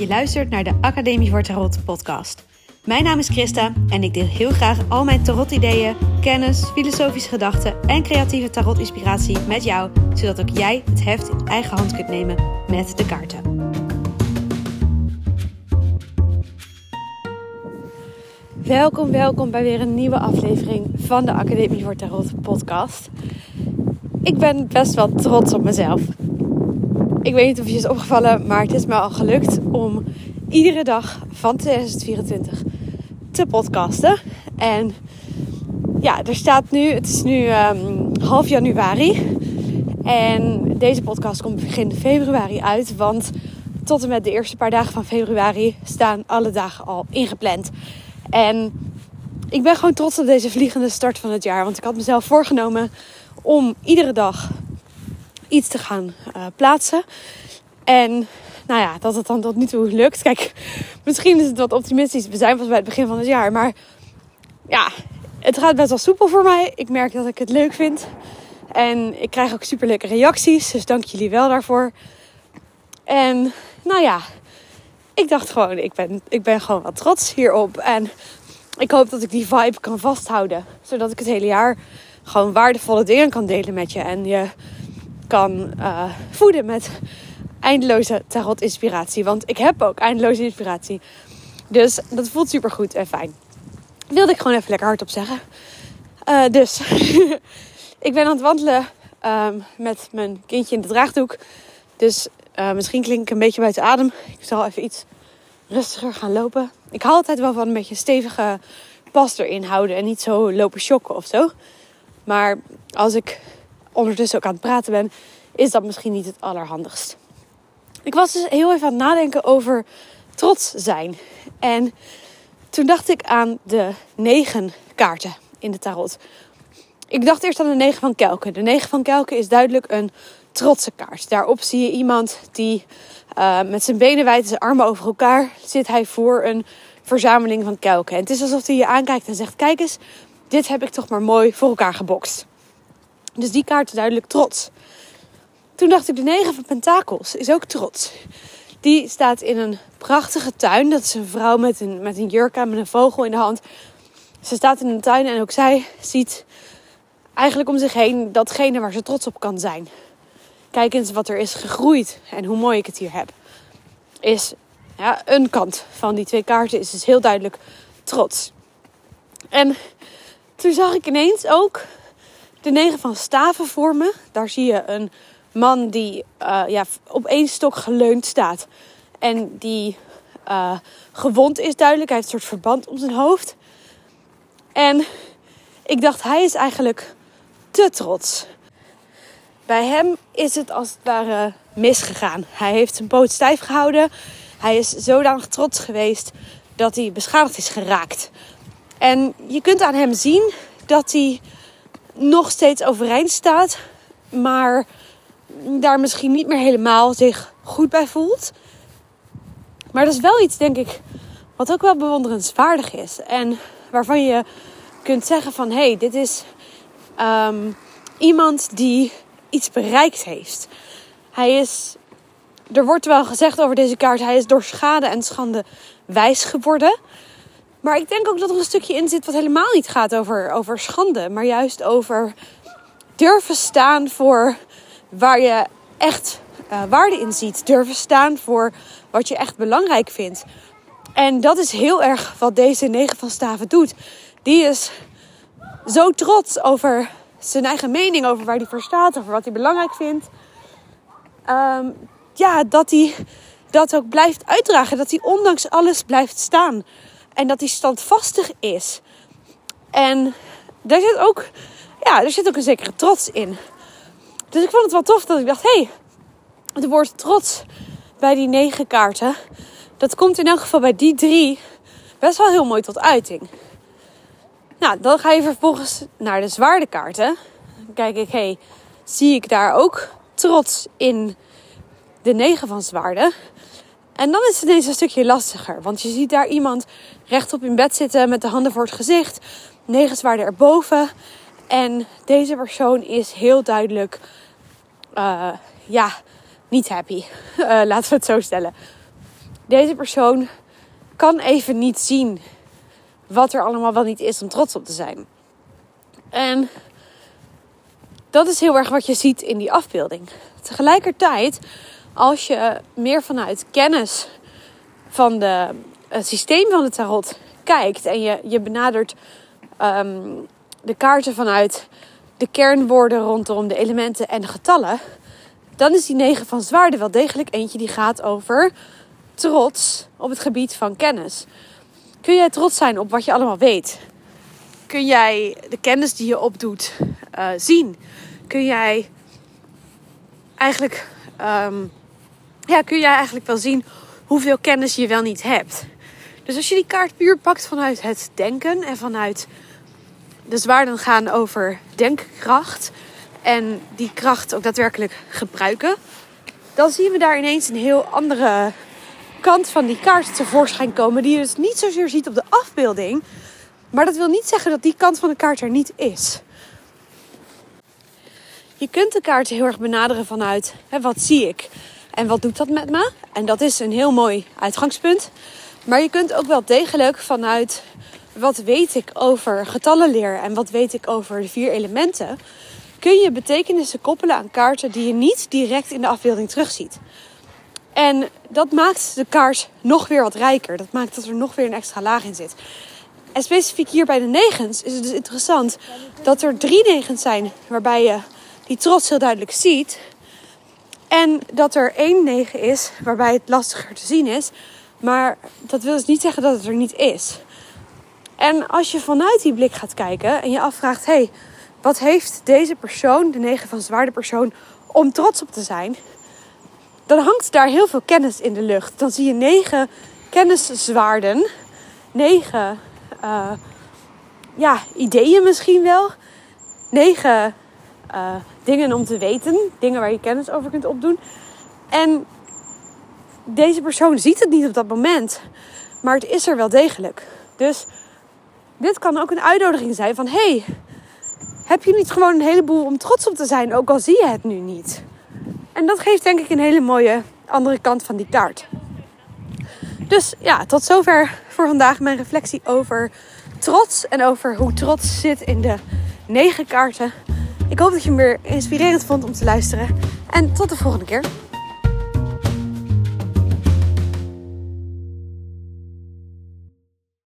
Je luistert naar de Academie voor Tarot podcast. Mijn naam is Christa en ik deel heel graag al mijn tarot-ideeën, kennis, filosofische gedachten en creatieve tarot-inspiratie met jou, zodat ook jij het heft in eigen hand kunt nemen met de kaarten. Welkom, welkom bij weer een nieuwe aflevering van de Academie voor Tarot podcast. Ik ben best wel trots op mezelf. Ik weet niet of je is opgevallen, maar het is me al gelukt om iedere dag van 2024 te podcasten. En ja, er staat nu, het is nu um, half januari. En deze podcast komt begin februari uit. Want tot en met de eerste paar dagen van februari staan alle dagen al ingepland. En ik ben gewoon trots op deze vliegende start van het jaar. Want ik had mezelf voorgenomen om iedere dag iets te gaan uh, plaatsen. En nou ja, dat het dan tot nu toe lukt. Kijk, misschien is het wat optimistisch. We zijn pas bij het begin van het jaar. Maar ja, het gaat best wel soepel voor mij. Ik merk dat ik het leuk vind. En ik krijg ook super leuke reacties. Dus dank jullie wel daarvoor. En nou ja, ik dacht gewoon, ik ben, ik ben gewoon wat trots hierop. En ik hoop dat ik die vibe kan vasthouden. Zodat ik het hele jaar gewoon waardevolle dingen kan delen met je. En je kan uh, voeden met eindeloze tarot inspiratie. Want ik heb ook eindeloze inspiratie. Dus dat voelt super goed en fijn. Wilde ik gewoon even lekker hardop zeggen. Uh, dus ik ben aan het wandelen um, met mijn kindje in de draagdoek. Dus uh, misschien klink ik een beetje buiten adem. Ik zal even iets rustiger gaan lopen. Ik hou altijd wel van een beetje stevige pas erin houden. En niet zo lopen shocken of zo. Maar als ik ondertussen ook aan het praten ben, is dat misschien niet het allerhandigst. Ik was dus heel even aan het nadenken over trots zijn. En toen dacht ik aan de negen kaarten in de tarot. Ik dacht eerst aan de negen van Kelken. De negen van Kelken is duidelijk een trotse kaart. Daarop zie je iemand die uh, met zijn benen wijd en zijn armen over elkaar zit hij voor een verzameling van kelken. En het is alsof hij je aankijkt en zegt: Kijk eens, dit heb ik toch maar mooi voor elkaar gebokst. Dus die kaart is duidelijk trots. Toen dacht ik, de negen van pentakels is ook trots. Die staat in een prachtige tuin. Dat is een vrouw met een, met een jurk aan, met een vogel in de hand. Ze staat in een tuin en ook zij ziet eigenlijk om zich heen datgene waar ze trots op kan zijn. Kijk eens wat er is gegroeid en hoe mooi ik het hier heb. Is ja, een kant van die twee kaarten is dus heel duidelijk trots. En toen zag ik ineens ook de negen van staven voor me. Daar zie je een man die uh, ja, op één stok geleund staat. En die uh, gewond is duidelijk. Hij heeft een soort verband om zijn hoofd. En ik dacht, hij is eigenlijk te trots. Bij hem is het als het ware misgegaan. Hij heeft zijn poot stijf gehouden. Hij is zodanig trots geweest dat hij beschadigd is geraakt. En je kunt aan hem zien dat hij nog steeds overeind staat, maar daar misschien niet meer helemaal zich goed bij voelt. Maar dat is wel iets, denk ik, wat ook wel bewonderenswaardig is. En waarvan je kunt zeggen van... hé, hey, dit is um, iemand die iets bereikt heeft. Hij is... Er wordt wel gezegd over deze kaart... hij is door schade en schande wijs geworden. Maar ik denk ook dat er een stukje in zit... wat helemaal niet gaat over, over schande... maar juist over durven staan voor waar je echt uh, waarde in ziet. Durven staan voor wat je echt belangrijk vindt. En dat is heel erg wat deze negen van staven doet. Die is zo trots over zijn eigen mening, over waar hij voor staat, over wat hij belangrijk vindt. Um, ja, dat hij dat ook blijft uitdragen. Dat hij ondanks alles blijft staan. En dat hij standvastig is. En daar zit ook, ja, er zit ook een zekere trots in. Dus ik vond het wel tof dat ik dacht: hé, hey, het woord trots bij die negen kaarten, dat komt in elk geval bij die drie best wel heel mooi tot uiting. Nou, dan ga je vervolgens naar de zwaardekaarten. Dan kijk ik, hé, hey, zie ik daar ook trots in de negen van zwaarden? En dan is het ineens een stukje lastiger. Want je ziet daar iemand rechtop in bed zitten met de handen voor het gezicht. Negen zwaarden erboven. En deze persoon is heel duidelijk, uh, ja, niet happy. Uh, laten we het zo stellen. deze persoon kan even niet zien wat er allemaal wel niet is om trots op te zijn. En dat is heel erg wat je ziet in die afbeelding. Tegelijkertijd, als je meer vanuit kennis van de, het systeem van het tarot kijkt en je, je benadert ehm, de kaarten vanuit de kernwoorden rondom de elementen en de getallen, dan is die 9 van zwaarden wel degelijk eentje die gaat over trots op het gebied van kennis. Kun jij trots zijn op wat je allemaal weet? Kun jij de kennis die je opdoet uh, zien? Kun jij eigenlijk, um, ja, kun jij eigenlijk wel zien hoeveel kennis je wel niet hebt? Dus als je die kaart puur pakt vanuit het denken en vanuit de zwaarden gaan over denkkracht en die kracht ook daadwerkelijk gebruiken, dan zien we daar ineens een heel andere kant van die kaart tevoorschijn komen, die je dus niet zozeer ziet op de afbeelding. Maar dat wil niet zeggen dat die kant van de kaart er niet is. Je kunt de kaart heel erg benaderen vanuit hè, wat zie ik en wat doet dat met me. En dat is een heel mooi uitgangspunt. Maar je kunt ook wel degelijk vanuit wat weet ik over getallenleer en wat weet ik over de vier elementen, kun je betekenissen koppelen aan kaarten die je niet direct in de afbeelding terugziet. En dat maakt de kaart nog weer wat rijker. Dat maakt dat er nog weer een extra laag in zit. En specifiek hier bij de negens is het dus interessant dat er drie negens zijn waarbij je die trots heel duidelijk ziet. En dat er één negen is waarbij het lastiger te zien is. Maar dat wil dus niet zeggen dat het er niet is. En als je vanuit die blik gaat kijken en je afvraagt: hé, hey, wat heeft deze persoon, de negen van zwaarde persoon, om trots op te zijn? Dan hangt daar heel veel kennis in de lucht. Dan zie je negen kenniszwaarden, negen uh, ja, ideeën misschien wel, negen uh, dingen om te weten, dingen waar je kennis over kunt opdoen. En deze persoon ziet het niet op dat moment, maar het is er wel degelijk. Dus dit kan ook een uitnodiging zijn van hey, heb je niet gewoon een heleboel om trots op te zijn, ook al zie je het nu niet. En dat geeft denk ik een hele mooie andere kant van die kaart. Dus ja, tot zover voor vandaag mijn reflectie over trots en over hoe trots zit in de negen kaarten. Ik hoop dat je hem weer inspirerend vond om te luisteren. En tot de volgende keer.